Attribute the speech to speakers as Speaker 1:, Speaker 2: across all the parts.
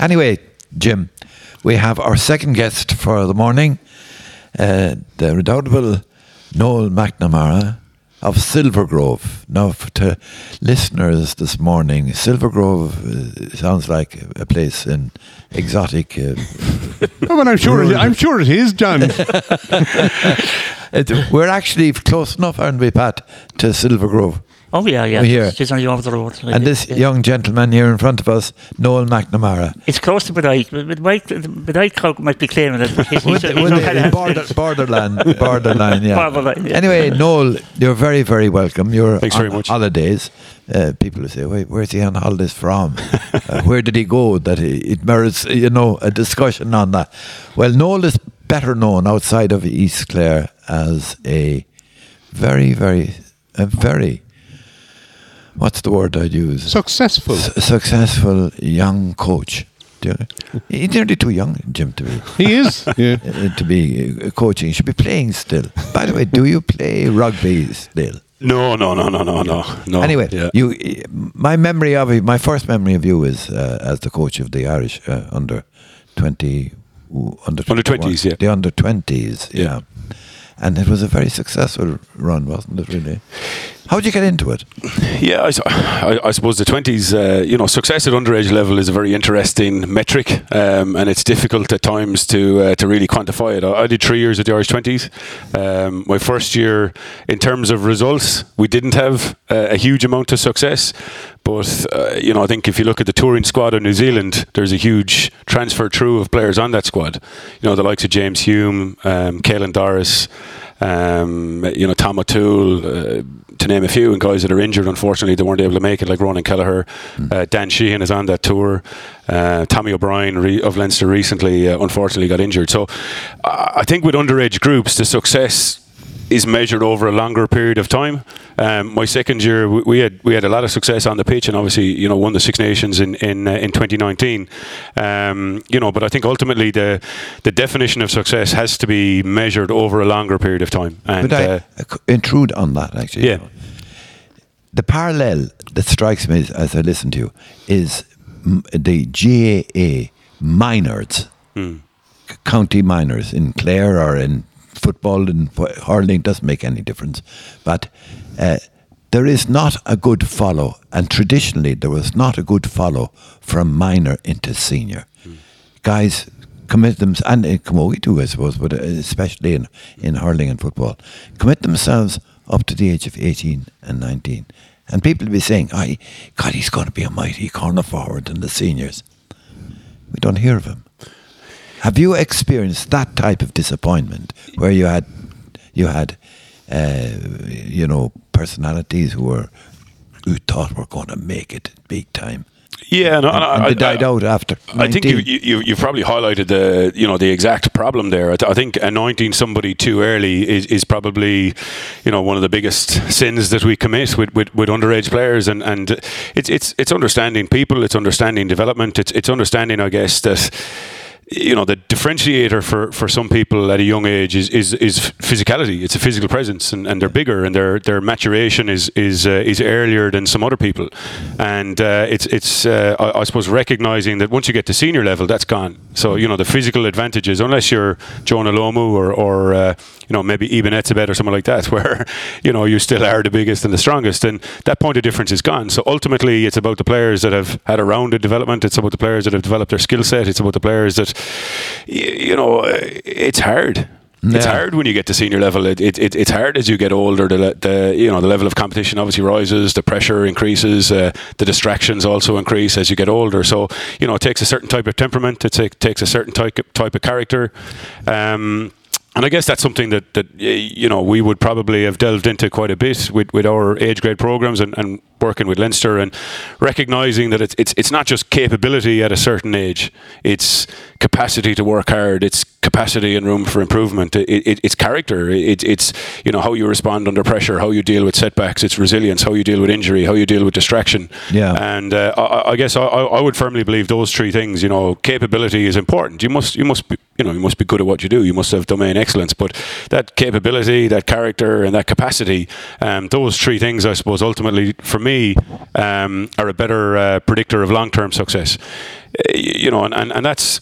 Speaker 1: Anyway, Jim, we have our second guest for the morning, uh, the redoubtable Noel McNamara of Silvergrove. Now, to listeners this morning, Silvergrove uh, sounds like a place in exotic. Uh,
Speaker 2: Oh, but I'm sure, it, I'm sure it is, John.
Speaker 1: it- we're actually close enough, aren't we, Pat, to Silvergrove?
Speaker 3: Oh yeah, yeah.
Speaker 1: We're here.
Speaker 3: She's only over the road.
Speaker 1: And this
Speaker 3: Yeah.
Speaker 1: young gentleman here in front of us, Noel McNamara.
Speaker 3: It's close to Bodyke. Bodyke crowd might be claiming it. but he's- he's-
Speaker 1: they-
Speaker 3: he's
Speaker 1: would
Speaker 3: not
Speaker 1: they-
Speaker 3: kinda-
Speaker 1: border, borderline, borderline, yeah.
Speaker 3: Borderline, yeah.
Speaker 1: Anyway, Noel, you're very, very welcome. You're
Speaker 4: Thanks
Speaker 1: on
Speaker 4: very much.
Speaker 1: holidays. Uh, people will say, Wait, "Where's he on holidays from? uh, where did he go?" That he, it merits, you know, a discussion on that. Well, Noel is better known outside of East Clare as a very, very, a very, what's the word I'd use?
Speaker 2: Successful.
Speaker 1: S- successful young coach. Do you- He's nearly too young, Jim, to be
Speaker 2: He is. Yeah.
Speaker 1: uh, to be uh, coaching. He should be playing still. By the way, do you play rugby still?
Speaker 4: No, no, no, no, no, no, no.
Speaker 1: anyway,
Speaker 4: yeah.
Speaker 1: you, my memory of you, my first memory of you is uh, as the coach of the Irish uh, under twenty, under
Speaker 4: Under 20s, yeah.
Speaker 1: the under twenties, yeah.
Speaker 4: Yeah.
Speaker 1: And it was a very successful run, wasn't it? Really. How'd you get into it?
Speaker 4: Yeah, I suppose the twenties, uh, you know, success at underage level is a very interesting metric, um, and it's difficult at times to uh, to really quantify it. I, I did three years at the Irish twenties. Um, my first year, in terms of results, we didn't have uh, a huge amount of success, but uh, you know, I think if you look at the touring squad of New Zealand, there's a huge transfer through of players on that squad. You know, the likes of James Hume, um, Caelan Doris. Um, you know, Tom O'Toole, uh, to name a few, and guys that are injured, unfortunately, they weren't able to make it, like Ronan Kelleher. Uh, Dan Sheehan is on that tour. Uh, Tommy O'Brien re- of Leinster recently, uh, unfortunately, got injured. So I I think with underage groups, the success is measured over a longer period of time. Um, my second year, we, we had we had a lot of success on the pitch, and obviously, you know, won the Six Nations in in, uh, in 2019. Um, you know, but I think ultimately the the definition of success has to be measured over a longer period of time. And
Speaker 1: Could I
Speaker 4: uh,
Speaker 1: uh, intrude on that, actually?
Speaker 4: Yeah.
Speaker 1: The parallel that strikes me as, I listen to you is m- the GAA minors, c- county minors in Clare or in football and hurling, doesn't make any difference. But uh, there is not a good follow, and traditionally there was not a good follow from minor into senior. Guys commit them, and in Camogie too, I suppose, but uh, especially in, in hurling and football, commit themselves up to the age of 18 and 19. And people be saying, oh, God, he's going to be a mighty corner forward in the seniors. We don't hear of him. Have you experienced that type of disappointment where you had, you had, uh, you know, personalities who were, who thought were going to make it big time,
Speaker 4: yeah, no,
Speaker 1: and, and
Speaker 4: I-
Speaker 1: they died
Speaker 4: I-
Speaker 1: out after?
Speaker 4: I think you,
Speaker 1: 19?
Speaker 4: you, you- you've probably highlighted the you know the exact problem there. I, th- I think anointing somebody too early is, is probably you know one of the biggest sins that we commit with, with, with underage players, and, and it's it's it's understanding people, it's understanding development, it's it's understanding, I guess, that you know the differentiator for, for some people at a young age is, is, is physicality. It's a physical presence, and, and they're bigger, and their their maturation is is uh, is earlier than some other people, and uh, it's it's uh, I, I suppose recognizing that once you get to senior level, that's gone. So you know the physical advantages, unless you're Jonah Lomu or or uh, you know maybe Eben Etzebeth or someone like that, where you know you still are the biggest and the strongest, and that point of difference is gone. So ultimately, it's about the players that have had a rounded development. It's about the players that have developed their skill set. It's about the players that y- you know it's hard. It's hard when you get to senior level. It, it, it, it's hard as you get older. The, the you know the level of competition obviously rises. The pressure increases. Uh, the distractions also increase as you get older. So you know it takes a certain type of temperament. It take, takes a certain type type of character. Um, and I guess that's something that, that you know we would probably have delved into quite a bit with, with our age grade programs and, and working with Leinster and recognizing that it's, it's it's not just capability at a certain age, it's capacity to work hard, it's capacity and room for improvement, it, it, it's character, it, it's you know how you respond under pressure, how you deal with setbacks, it's resilience, how you deal with injury, how you deal with distraction.
Speaker 1: Yeah.
Speaker 4: And uh, I, I guess I, I would firmly believe those three things. You know, capability is important. You must you must be you know you must be good at what you do. You must have domain excellence. But that capability, that character, and that capacity, um, those three things, I suppose, ultimately for me um, are a better uh, predictor of long-term success. Uh, you know, and, and, and that's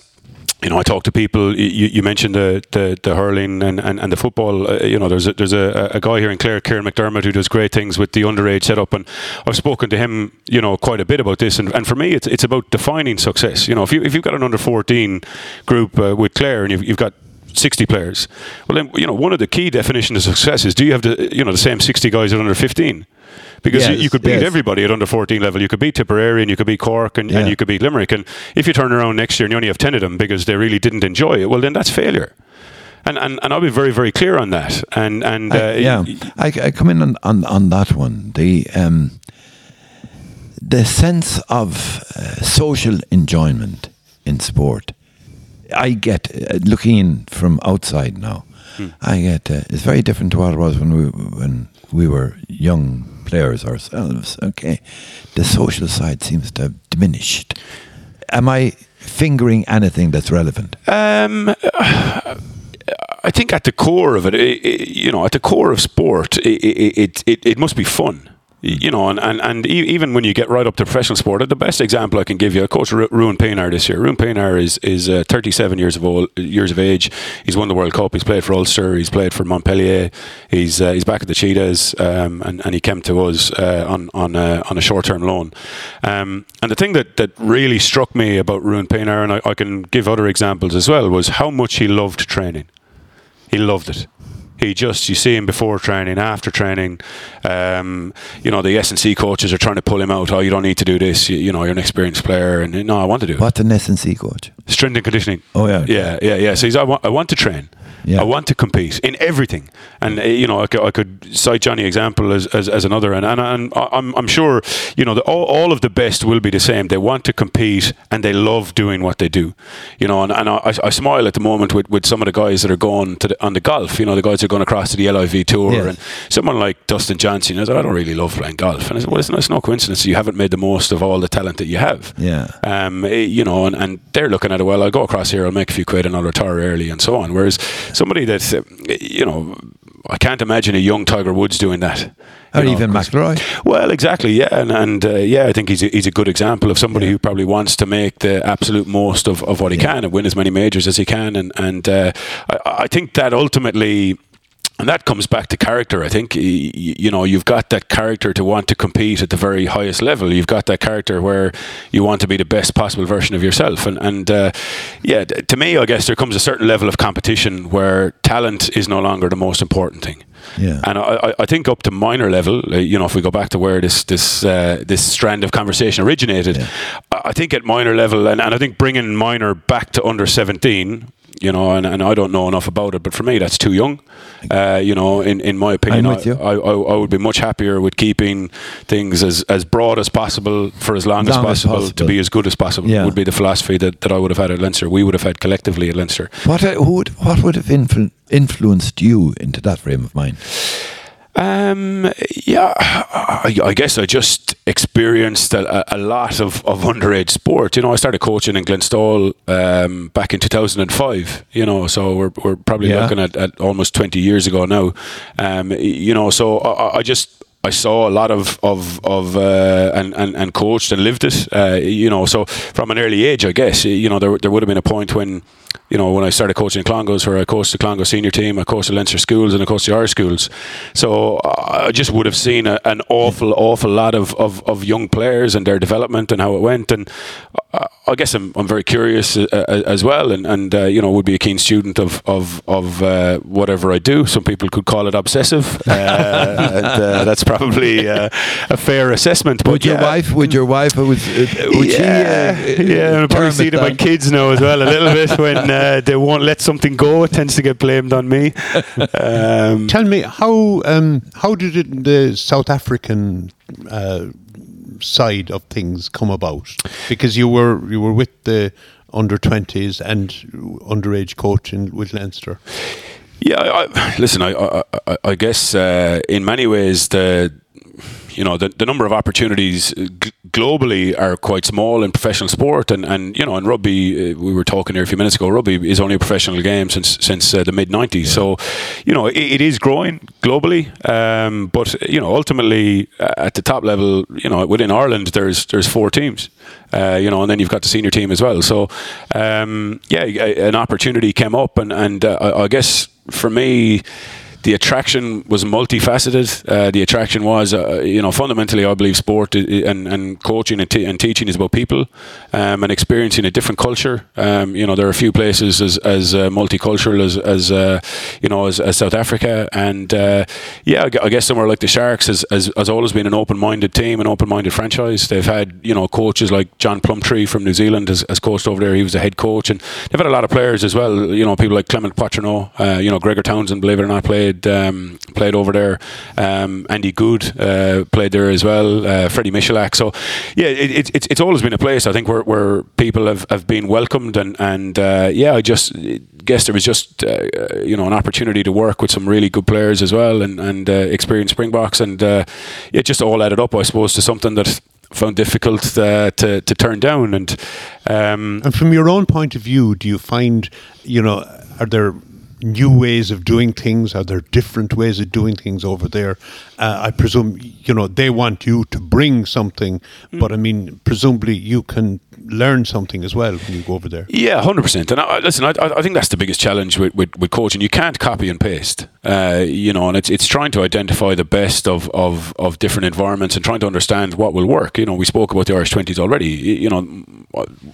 Speaker 4: you know, I talk to people. You, you mentioned the, the, the hurling and, and, and the football. Uh, you know, there's a, there's a, a guy here in Clare, Kieran McDermott, who does great things with the underage setup, and I've spoken to him, you know, quite a bit about this. And, and for me, it's it's about defining success. You know, if you if you've got an under 14 group uh, with Clare and you've, you've got 60 players, well, then you know, one of the key definitions of success is do you have the you know the same 60 guys at under 15? because
Speaker 1: Yes,
Speaker 4: you, you could beat
Speaker 1: yes.
Speaker 4: everybody at under 14 level. You could beat Tipperary and you could beat Cork and, and you could beat Limerick. And if you turn around next year and you only have 10 of them because they really didn't enjoy it, well, then that's failure. And, and, and I'll be very, very clear on that. And, and uh,
Speaker 1: I, yeah, I, I come in on, on, on that one. The um, the sense of uh, social enjoyment in sport. I get uh, looking in from outside now. I get uh, it's very different to what it was when we when we were young players ourselves. Okay, the social side seems to have diminished. Am I fingering anything that's relevant?
Speaker 4: Um, I think at the core of it, i i you know, at the core of sport, i i it, it it must be fun. You know, and, and, and even when you get right up to professional sport, the best example I can give you, I coached Ru- Ruan Pienaar this year. Ruan Pienaar is is uh, 37 years of old, years of age. He's won the World Cup. He's played for Ulster. He's played for Montpellier. He's uh, he's back at the Cheetahs, um, and, and he came to us uh, on on uh, on a short term loan. Um, and the thing that, that really struck me about Ruan Pienaar, and I, I can give other examples as well, was how much he loved training. He loved it. He just, you see him before training, after training. Um, you know, the S and C coaches are trying to pull him out. Oh, you don't need to do this. You, you know, you're an experienced player, and no, I want to do it.
Speaker 1: What's an S and C coach?
Speaker 4: Strength and conditioning.
Speaker 1: Oh, yeah.
Speaker 4: yeah, yeah, yeah. So he's, I want, I want to train.
Speaker 1: Yeah.
Speaker 4: I want to compete in everything, and uh, you know, I could, I could cite Johnny example as, as, as another, and and, and I'm, I'm sure you know the, all, all of the best will be the same. They want to compete and they love doing what they do, you know. And, and I, I smile at the moment with, with some of the guys that are going to the, on the golf. You know, the guys that are going across to the LIV tour,
Speaker 1: Yes.
Speaker 4: and someone like Dustin Johnson. I said, I don't really love playing golf, and I said, well, it's, no- it's no coincidence you haven't made the most of all the talent that you have.
Speaker 1: Yeah.
Speaker 4: Um, eh, you know, and, and they're looking at it. Well, I'll go across here, I'll make a few quid, and I'll retire early, and so on. Whereas somebody that, uh, you know, I can't imagine a young Tiger Woods doing that.
Speaker 1: Or
Speaker 4: know,
Speaker 1: even McIlroy?
Speaker 4: Well, exactly, yeah, and and uh, yeah, I think he's a, he's a good example of somebody who probably wants to make the absolute most of, of what he can and win as many majors as he can, and and uh, I, I think that ultimately. And that comes back to character. I think you know you've got that character to want to compete at the very highest level. You've got that character where you want to be the best possible version of yourself. And and uh, yeah, to me, I guess there comes a certain level of competition where talent is no longer the most important thing.
Speaker 1: Yeah.
Speaker 4: And I, I- think up to minor level, uh, you know, if we go back to where this this uh, this strand of conversation originated, I I think at minor level, and, and I think bringing minor back to under seventeen. You know, and, and I don't know enough about it, but for me, that's too young. Uh, you know, in, in my opinion, I. I, I, I would be much happier with keeping things as, as broad as possible for as long, as,
Speaker 1: Long as
Speaker 4: possible, to be as good as possible.
Speaker 1: Yeah.
Speaker 4: Would be the philosophy that, that I would have had at Leinster. We would have had collectively at Leinster.
Speaker 1: What uh, who would, what would have influ- influenced you into that frame of mind?
Speaker 4: Um, yeah, I, I guess I just experienced a, a lot of, of underage sport. You know, I started coaching in Glenstal um, back in 2005. You know, so we're, we're probably
Speaker 1: Yeah.
Speaker 4: looking at, at almost 20 years ago now. Um, you know, so I, I just I saw a lot of of of uh, and, and and coached and lived it. Uh, you know, so from an early age, I guess you know there there would have been a point when you know when I started coaching in Clongowes, where I coached the Clongo senior team, I coached the Leinster schools, and I coached the Irish schools. So uh, I just would have seen a, an awful awful lot of, of of young players and their development and how it went. And I, I guess I'm I'm very curious uh, uh, as well, and and uh, you know would be a keen student of of of uh, whatever I do. Some people could call it obsessive, uh, and uh, that's probably uh, a fair assessment. But
Speaker 1: Would your wife? Would your wife? uh, uh, would
Speaker 4: yeah,
Speaker 1: she? Uh,
Speaker 4: yeah, and probably see
Speaker 1: it
Speaker 4: it in my kids now as well a little bit when uh, they won't let something go. It tends to get blamed on me. Um,
Speaker 2: Tell me how um, how did it, the South African uh, side of things come about? Because you were you were with the under twenties and underage coaching with Leinster.
Speaker 4: Yeah, I, I, listen. I, I, I- I guess uh, in many ways the you know the, the number of opportunities g- globally are quite small in professional sport. And, and you know in rugby uh, we were talking here a few minutes ago rugby is only a professional game since since uh, the mid 90s yeah. so you know it, it is growing globally. Um, but you know ultimately uh, at the top level you know within Ireland there's there's four teams uh, you know and then you've got the senior team as well. So um, yeah an opportunity came up and and uh, I, I guess for me the attraction was multifaceted. Uh, the attraction was, uh, you know, fundamentally, I believe sport and, and coaching and, and teaching is about people um, and experiencing a different culture. Um, you know, there are a few places as, as uh, multicultural as, as uh, you know, as, as, South Africa. And uh, yeah, I guess somewhere like the Sharks has, has, has always been an open minded team, an open minded franchise. They've had, you know, coaches like John Plumtree from New Zealand has, has coached over there. He was a head coach. And they've had a lot of players as well, you know, people like Clement Poitras, uh, you know, Gregor Townsend, believe it or not, played played um, played over there. Um, Andy Goode uh, played there as well. Uh, Freddie Michalak. So yeah, it, it, it's always been a place I think where, where people have, have been welcomed and and uh, yeah, I just guess there was just uh, you know an opportunity to work with some really good players as well and and uh, experience Springboks and uh, it just all added up I suppose to something that found difficult uh, to to turn down. And um,
Speaker 2: and from your own point of view, do you find you know are there new ways of doing things? Are there different ways of doing things over there? Uh, I presume you know they want you to bring something, mm. but I mean, presumably you can learn something as well when you go over there.
Speaker 4: Yeah, hundred percent. And I, listen, I, I, think that's the biggest challenge with, with, with coaching. You can't copy and paste, uh, you know, and it's it's trying to identify the best of, of, of different environments and trying to understand what will work. You know, we spoke about the Irish twenties already. You know,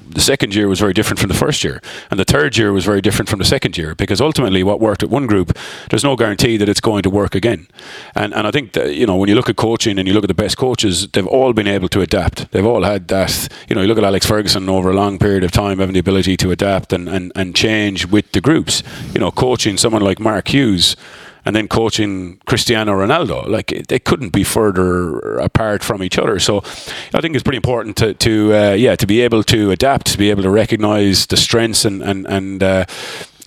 Speaker 4: the second year was very different from the first year, and the third year was very different from the second year because ultimately, what worked at one group, there's no guarantee that it's going to work again. And and I think that you know when you look at coaching and you look at the best coaches, they've all been able to adapt. They've all had that. You know, you look at Alex Ferguson over a long period of time, having the ability to adapt and, and, and change with the groups. You know, coaching someone like Mark Hughes and then coaching Cristiano Ronaldo. Like they couldn't be further apart from each other. So I think it's pretty important to, to uh, yeah, to be able to adapt, to be able to recognise the strengths and and and. Uh,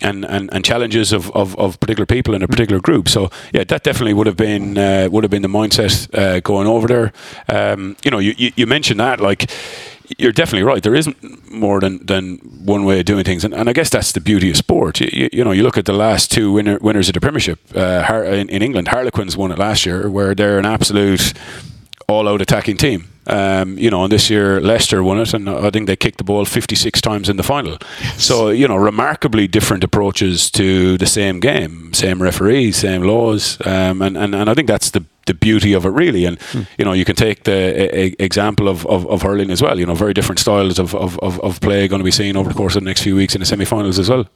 Speaker 4: and, and, and challenges of, of, of, particular people in a particular group. So yeah, that definitely would have been uh, would have been the mindset uh, going over there. Um, you know, you, you, you mentioned that like you're definitely right. There isn't more than, than one way of doing things, and, and I guess that's the beauty of sport. You, you, you know, you look at the last two winner, winners of the Premiership uh, in, in, England. Harlequins won it last year, where they're an absolute all-out attacking team. Um, you know, and this year Leicester won it, and I think they kicked the ball 56 times in the final. Yes. So, you know, remarkably different approaches to the same game, same referees, same laws, um, and, and and I think that's the the beauty of it really. And mm. you know you can take the a, a example of, of, of, hurling as well you know very different styles of, of, of, play going to be seen over the course of the next few weeks in the semi-finals as well.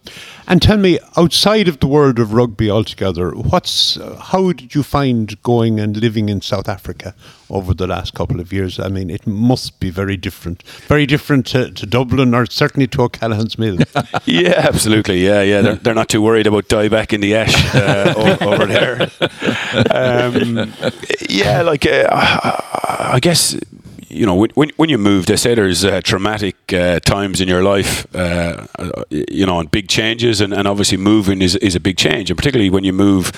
Speaker 2: And tell me outside of the world of rugby altogether what's uh, how did you find going and living in South Africa over the last couple of years? I mean it must be very different very different to, to Dublin or certainly to O'Callaghan's Mill.
Speaker 4: Yeah absolutely. Yeah yeah. They're, they're not too worried about die back in the ash uh, over there. Um, yeah, like uh, I guess you know when when you move, they say there's uh, traumatic uh, times in your life, uh, you know, and big changes, and, and obviously moving is is a big change, and particularly when you move,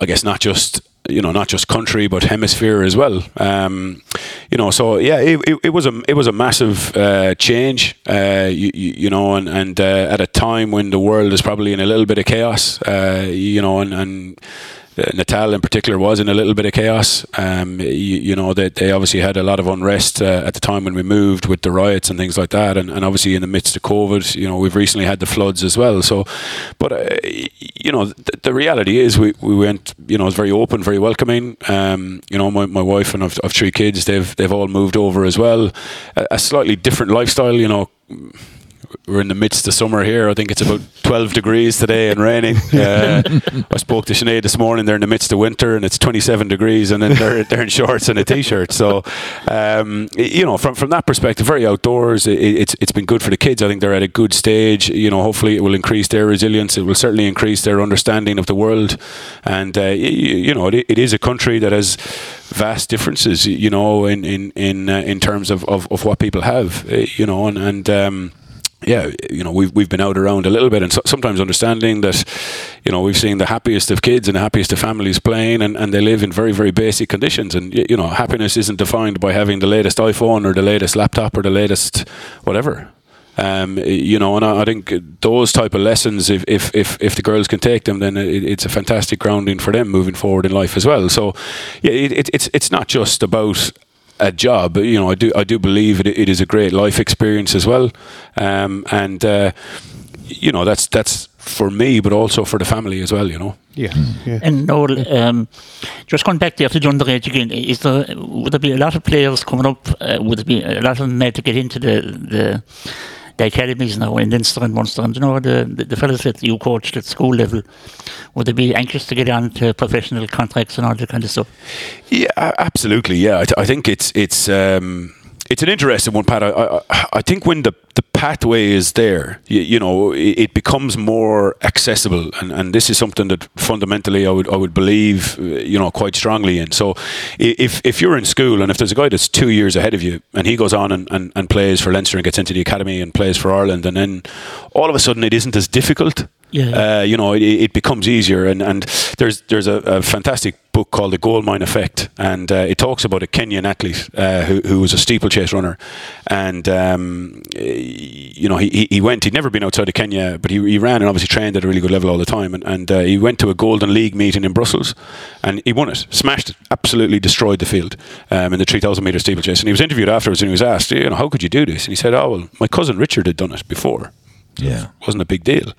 Speaker 4: I guess not just you know not just country but hemisphere as well. Um, you know, so yeah, it, it, it, was a it was a massive uh, change, uh, you, you, know, and and uh, at a time when the world is probably in a little bit of chaos, you know, and and uh, Natal in particular was in a little bit of chaos. Um, you, you, know, they, they obviously had a lot of unrest uh, at the time when we moved with the riots and things like that. And, and obviously in the midst of COVID, you know, we've recently had the floods as well. So, but, uh, you know, th- the reality is we, we went, you know, it was very open, very welcoming. Um, you know, my, my wife and I've, I've three kids, they've, they've all moved over as well. a, a slightly different lifestyle, you know, we're in the midst of summer here. I think it's about 12 degrees today and raining. Uh, I spoke to Sinead this morning. They're in the midst of winter and it's 27 degrees, and then they're, they're in shorts and a t-shirt. So, um, you know, from from that perspective, very outdoors. It, it's it's been good for the kids. I think they're at a good stage. You know, hopefully it will increase their resilience. It will certainly increase their understanding of the world. And uh, you, you, know, it, it is a country that has vast differences. You know, in in in uh, in terms of, of, of what people have. Uh, you know, and and um, yeah, you know, we've we've been out around a little bit, and so, sometimes understanding that, you know, we've seen the happiest of kids and the happiest of families playing, and, and they live in very very basic conditions, and you know, happiness isn't defined by having the latest iPhone or the latest laptop or the latest whatever. Um, you know, and I, I think those type of lessons, if if if, if the girls can take them, then it, it's a fantastic grounding for them moving forward in life as well. So, yeah, it, it, it's it's not just about a job. You know, I do I do believe it, it is a great life experience as well, um, and uh, you know that's that's for me, but also for the family as well. You know.
Speaker 2: Yeah, yeah.
Speaker 3: And Noel, um, just going back there to the underage again, is there would there be a lot of players coming up? Uh, would there be a lot of them made to get into the the, the academies now in Leinster and Munster? And you know the, the the fellas that you coached at school level, would they be anxious to get on to professional contracts and all that kind of stuff?
Speaker 4: Yeah, absolutely. Yeah, I, th- I think it's it's um, it's an interesting one, Pat. I, I, I think when the the pathway is there, you, you know, it, it becomes more accessible, and, and this is something that fundamentally I would I would believe, uh, you know, quite strongly in. So, if if you're in school and if there's a guy that's two years ahead of you, and he goes on and, and, and plays for Leinster and gets into the academy and plays for Ireland, and then all of a sudden it isn't as difficult
Speaker 3: Yeah.
Speaker 4: uh, you know, it, it becomes easier. And, and there's there's a, a fantastic book called The Gold Mine Effect, and uh, it talks about a Kenyan athlete uh, who, who was a steeplechase runner, and um, you know, he, he- he went. He'd never been outside of Kenya, but he, he ran and obviously trained at a really good level all the time. And, and uh, he went to a Golden League meeting in Brussels, and he won it, smashed it, absolutely destroyed the field um, in the 3,000 meter steeplechase. And he was interviewed afterwards, and he was asked, you know, how could you do this? And he said, oh well, my cousin Richard had done it before
Speaker 1: Yeah.
Speaker 4: It wasn't a big deal.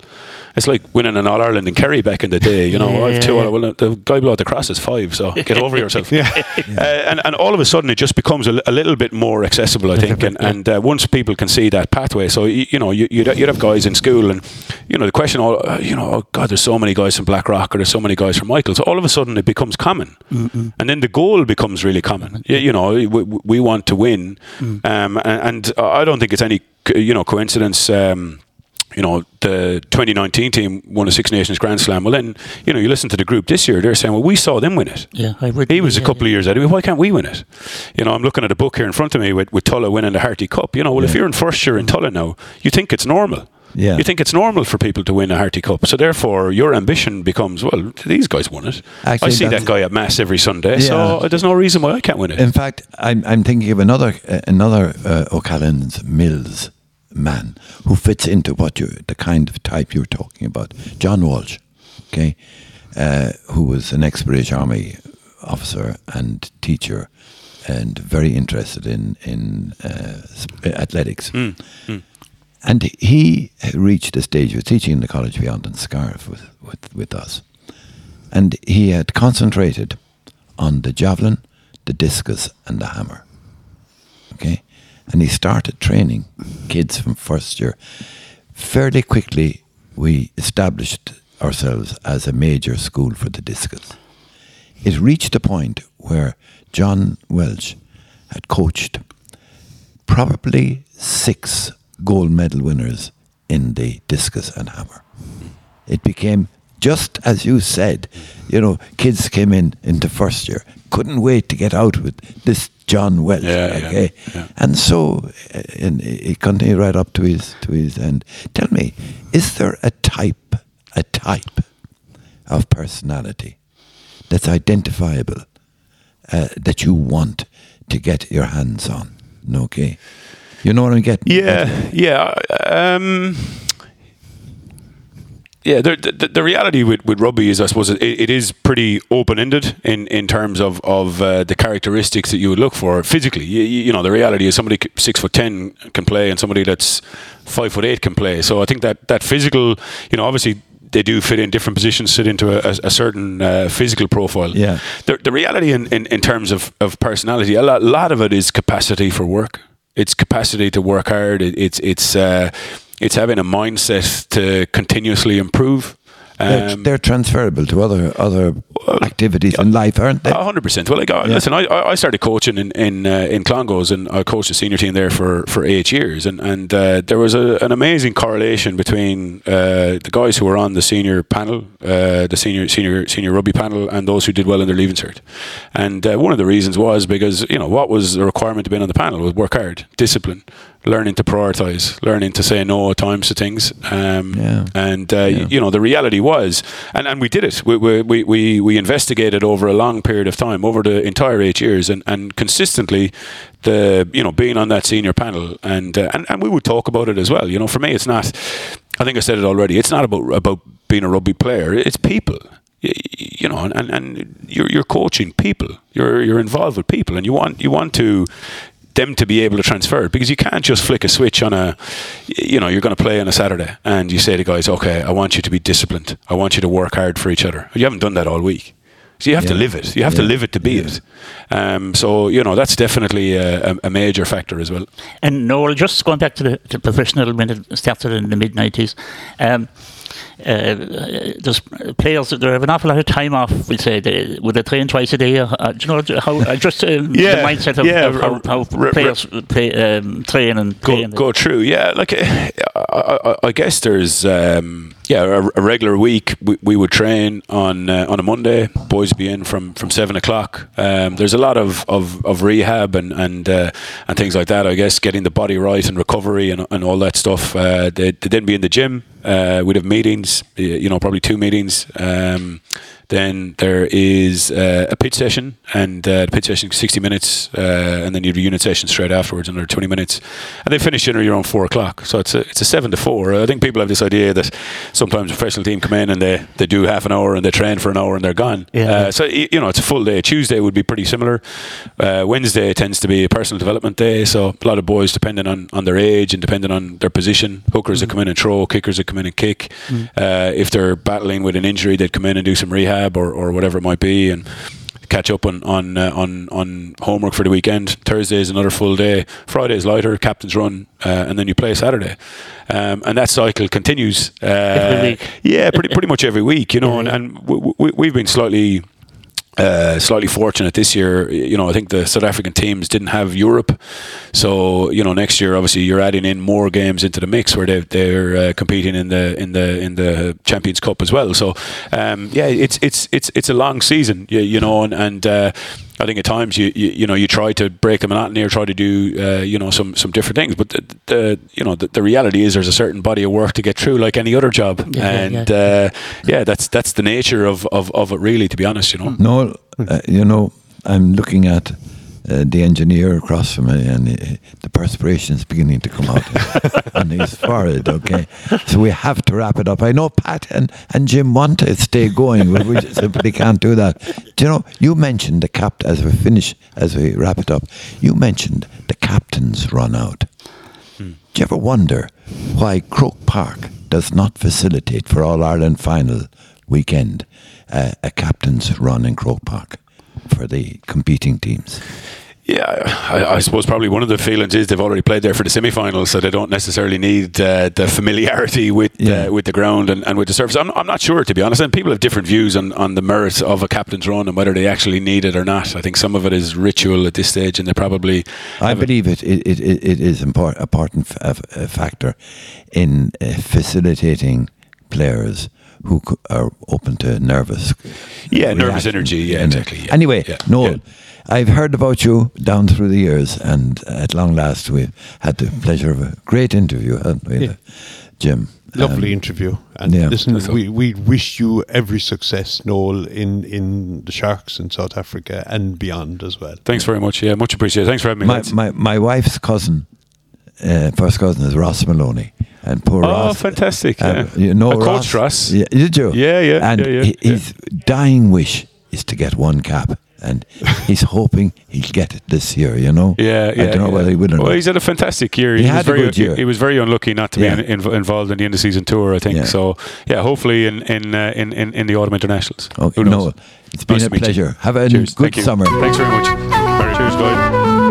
Speaker 4: It's like winning an All Ireland in Kerry back in the day. You know,
Speaker 3: Yeah,
Speaker 4: I've two.
Speaker 3: yeah,
Speaker 4: well, the guy below the cross is five, so get over yourself. yeah. Uh, and and all of a sudden, it just becomes a, a little bit more accessible, I think. And and uh, once people can see that pathway, so you, you know, you, you'd, you'd have guys in school, and you know, the question, all uh, you know, oh God, there's so many guys from Blackrock, or there's so many guys from Michael. So all of a sudden, it becomes common, and then the goal becomes really common. You, you know, we, we want to win, um, and, and I don't think it's any you know coincidence. Um, you know, the 2019 team won a Six Nations Grand Slam. Well, then, you know, you listen to the group this year, they're saying, well, we saw them win it.
Speaker 3: Yeah, I would.
Speaker 4: He was a couple
Speaker 3: yeah.
Speaker 4: of years ahead of me. Why can't we win it? You know, I'm looking at a book here in front of me with, with Tulla winning the Harty Cup. You know, well, if you're in first year in Tulla now, you think it's normal.
Speaker 1: Yeah.
Speaker 4: You think it's normal for people to win a Harty Cup. So therefore, your ambition becomes, well, these guys won it. I see that guy at Mass every Sunday.
Speaker 1: Yeah.
Speaker 4: So there's no reason why I can't win it.
Speaker 1: In fact, I'm, I'm thinking of another uh, another uh, O'Callaghan's Mills man who fits into what you the kind of type you're talking about. John Walsh, okay, uh, who was an ex-British Army officer and teacher, and very interested in in uh, athletics. And he reached a stage, he was teaching in the college beyond in Scariff with, with, with us. And he had concentrated on the javelin, the discus, and the hammer. Okay? And he started training kids from first year. Fairly quickly, we established ourselves as a major school for the discus. It reached a point where John Welch had coached probably six gold medal winners in the discus and hammer. It became just as you said, you know, kids came in into first year, couldn't wait to get out with this John Welch,
Speaker 4: Yeah, yeah,
Speaker 1: okay,
Speaker 4: yeah.
Speaker 1: and so uh, and it continued right up to his to his end. Tell me, is there a type, a type of personality that's identifiable uh, that you want to get your hands on? Okay, you know what I'm getting?
Speaker 4: Yeah, yeah. Um, yeah, the, the, the reality with, with rugby is, I suppose, it, it is pretty open ended in, in terms of, of uh, the characteristics that you would look for physically. You, you know, the reality is somebody six foot ten can play and somebody that's five foot eight can play. So I think that, that physical, you know, obviously they do fit in different positions, fit into a, a, a certain uh, physical profile.
Speaker 1: Yeah.
Speaker 4: The, the reality in, in, in terms of, of personality, a lot, lot of it is capacity for work. It's capacity to work hard. It, it's it's uh, it's having a mindset to continuously improve.
Speaker 1: They're,
Speaker 4: Um,
Speaker 1: they're transferable to other other activities in life, aren't they?
Speaker 4: A hundred percent. Well, like, uh,
Speaker 1: Yeah.
Speaker 4: listen, I, I started coaching in in, uh, in Clongowes, and I coached the senior team there for, for eight years, and and uh, there was a, an amazing correlation between uh, the guys who were on the senior panel, uh, the senior senior senior rugby panel, and those who did well in their leaving cert. And uh, one of the reasons was because you know what was the requirement to be on the panel was work hard, discipline, learning to prioritize, learning to say no at times to things. Um,
Speaker 1: Yeah.
Speaker 4: And, uh,
Speaker 1: Yeah.
Speaker 4: you know, the reality was, and, and we did it. We, we, we- we, investigated over a long period of time, over the entire eight years, and, and consistently, the you know, being on that senior panel, and, uh, and and we would talk about it as well. You know, for me, it's not. I think I said it already. It's not about about being a rugby player. It's people. You know, and, and, and you're you're coaching people. You're you're involved with people, and you want you want to them to be able to transfer it because you can't just flick a switch on a you know you're going to play on a Saturday and you say to guys okay I want you to be disciplined. I want you to work hard for each other. You haven't done that all week. So you have to live it. You have to live it to be
Speaker 1: Yeah.
Speaker 4: it um, so you know that's definitely a, a, a major factor as well.
Speaker 3: And Noel, just going back to the to professional when it started in the mid nineties, um, there's players that have an awful lot of time off. We'll say they, would they train twice a day? Or, uh, do you know how uh, just um,
Speaker 4: Yeah,
Speaker 3: the mindset of,
Speaker 4: yeah,
Speaker 3: of how,
Speaker 4: r-
Speaker 3: how
Speaker 4: r- r-
Speaker 3: players play, um, train and
Speaker 4: go,
Speaker 3: and
Speaker 4: go through. Yeah, like uh, I, I, I guess there's um, yeah a, a regular week. We, we would train on uh, on a Monday. Boys would be in from, from seven o'clock. Um, there's a lot of, of, of rehab and and uh, and things like that. I guess getting the body right and recovery and, and all that stuff. Uh, they they then be in the gym. Uh, we'd have meetings. You know, probably two meetings. Um, then there is uh, a pitch session, and uh, the pitch session is 60 minutes, uh, and then you do unit session straight afterwards, another 20 minutes, and they finish generally around four o'clock. So it's a it's a seven to four. I think people have this idea that sometimes a professional team come in and they, they do half an hour and they train for an hour and they're gone.
Speaker 3: Yeah.
Speaker 4: Uh, so you know it's a full day. Tuesday would be pretty similar. Uh, Wednesday tends to be a personal development day, so a lot of boys, depending on, on their age and depending on their position, hookers that come in and throw, kickers that come in and kick. Uh, if they're battling with an injury, they'd come in and do some rehab or, or whatever it might be, and catch up on on uh, on on homework for the weekend. Thursday is another full day. Friday is lighter, captain's run, uh, and then you play Saturday, um, and that cycle continues. Uh. Yeah, pretty pretty much every week, you know, and, and we, we, we've been slightly uh, slightly fortunate this year. You know, I think the South African teams didn't have Europe, so you know next year obviously you're adding in more games into the mix where they they're uh, competing in the in the in the Champions Cup as well. So um, yeah, it's it's it's it's a long season, you, you know, and and. Uh, I think at times you, you you know you try to break the monotony or try to do uh, you know some some different things, but the, the you know the, the reality is there's a certain body of work to get through, like any other job,
Speaker 3: Yeah, yeah,
Speaker 4: and
Speaker 3: yeah.
Speaker 4: Uh, yeah, that's that's the nature of, of, of it really. To be honest, you know.
Speaker 1: No, uh, you know, I'm looking at uh, the engineer across from me, and uh, the perspiration is beginning to come out on his forehead. Okay, so we have to wrap it up. I know Pat and, and Jim want to stay going, but we simply can't do that. Do you know? You mentioned the cap as we finish, as we wrap it up. You mentioned the captain's run out. Do you ever wonder why Croke Park does not facilitate for All Ireland final weekend uh, a captain's run in Croke Park for the competing teams?
Speaker 4: Yeah, I, I suppose probably one of the feelings is they've already played there for the semi-finals, so they don't necessarily need uh, the familiarity with
Speaker 1: Yeah.
Speaker 4: uh, with the ground and, and with the surface. I'm, I'm not sure to be honest, and people have different views on, on the merits of a captain's run and whether they actually need it or not. I think some of it is ritual at this stage, and they probably.
Speaker 1: I believe it, it, it, it is important f- a factor in uh, facilitating players who are open to nervous.
Speaker 4: Yeah, nervous energy. Yeah,
Speaker 1: And-
Speaker 4: exactly. yeah.
Speaker 1: Anyway,
Speaker 4: Yeah,
Speaker 1: Noel,
Speaker 4: yeah.
Speaker 1: I've heard about you down through the years, and at long last, we've had the pleasure of a great interview, haven't we,
Speaker 2: Yeah.
Speaker 1: Jim?
Speaker 2: Lovely
Speaker 1: Um,
Speaker 2: interview. And
Speaker 1: yeah.
Speaker 2: listen, we, we wish you every success, Noel, in, in the Sharks in South Africa and beyond as well.
Speaker 4: Thanks very much. Yeah, much appreciated. Thanks for having me.
Speaker 1: my, my, my wife's cousin, uh, first cousin, is Ross Molony. And poor
Speaker 4: Oh,
Speaker 1: Ross.
Speaker 4: fantastic,
Speaker 1: uh,
Speaker 4: yeah.
Speaker 1: you know
Speaker 4: I Ross.
Speaker 1: Yeah, did you?
Speaker 4: Yeah, yeah,
Speaker 1: And
Speaker 4: yeah, yeah,
Speaker 1: hi-
Speaker 4: yeah.
Speaker 1: his dying wish is to get one cap. And he's hoping he'll get it this year, you know?
Speaker 4: Yeah, yeah.
Speaker 1: I don't know whether he will or
Speaker 4: Well,
Speaker 1: not.
Speaker 4: he's had a fantastic year.
Speaker 1: He
Speaker 4: was
Speaker 1: had a
Speaker 4: very,
Speaker 1: good year.
Speaker 4: He was very unlucky not to be in, in, involved in the end of season tour. I think so. Yeah, hopefully in in uh, in, in in the autumn internationals.
Speaker 1: Okay,
Speaker 4: Who knows?
Speaker 1: Noel, it's been
Speaker 4: Nice
Speaker 1: a
Speaker 4: meet you.
Speaker 1: pleasure. Have a
Speaker 4: Cheers.
Speaker 1: good
Speaker 4: Thank
Speaker 1: summer.
Speaker 4: Thanks very much. Cheers, guys.